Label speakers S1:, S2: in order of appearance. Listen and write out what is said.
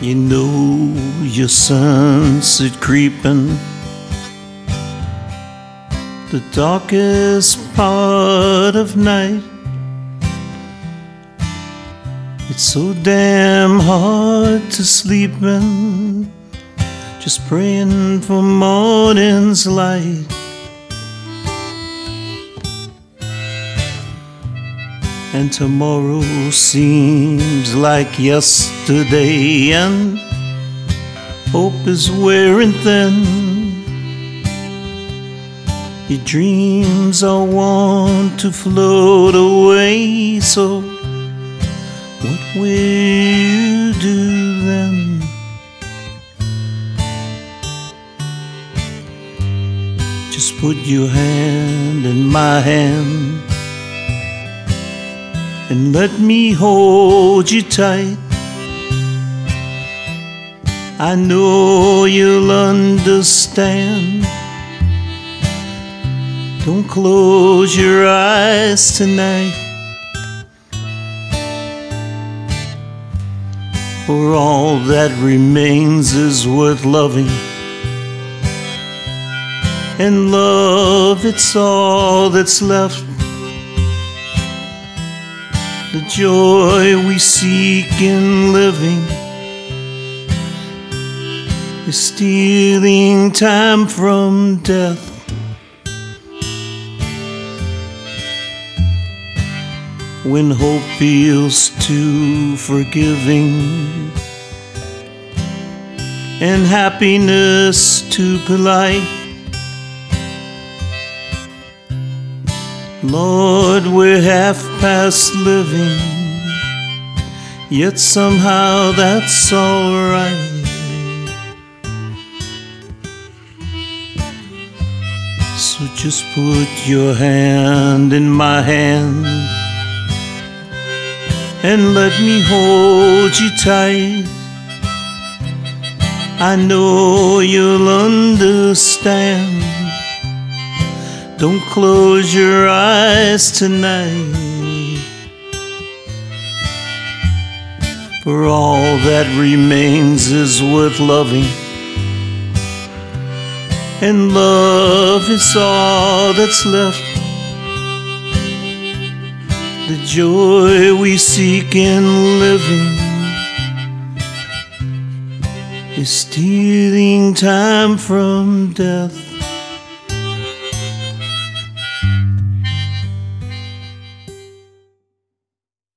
S1: You know your sunset creeping, the darkest part of night. It's so damn hard to sleep in, just praying for morning's light. And tomorrow seems like yesterday, and hope is wearing thin. Your dreams are want to float away, so what will you do then? Just put your hand in my hand and let me hold you tight. I know you'll understand. Don't close your eyes tonight. For all that remains is worth loving. And love, it's all that's left the joy we seek in living is stealing time from death. When hope feels too forgiving and happiness too polite. Lord, we're half past living, yet somehow that's alright. So just put your hand in my hand and let me hold you tight. I know you'll understand. Don't close your eyes tonight. For all that remains is worth loving. And love is all that's left. The joy we seek in living is stealing time from death.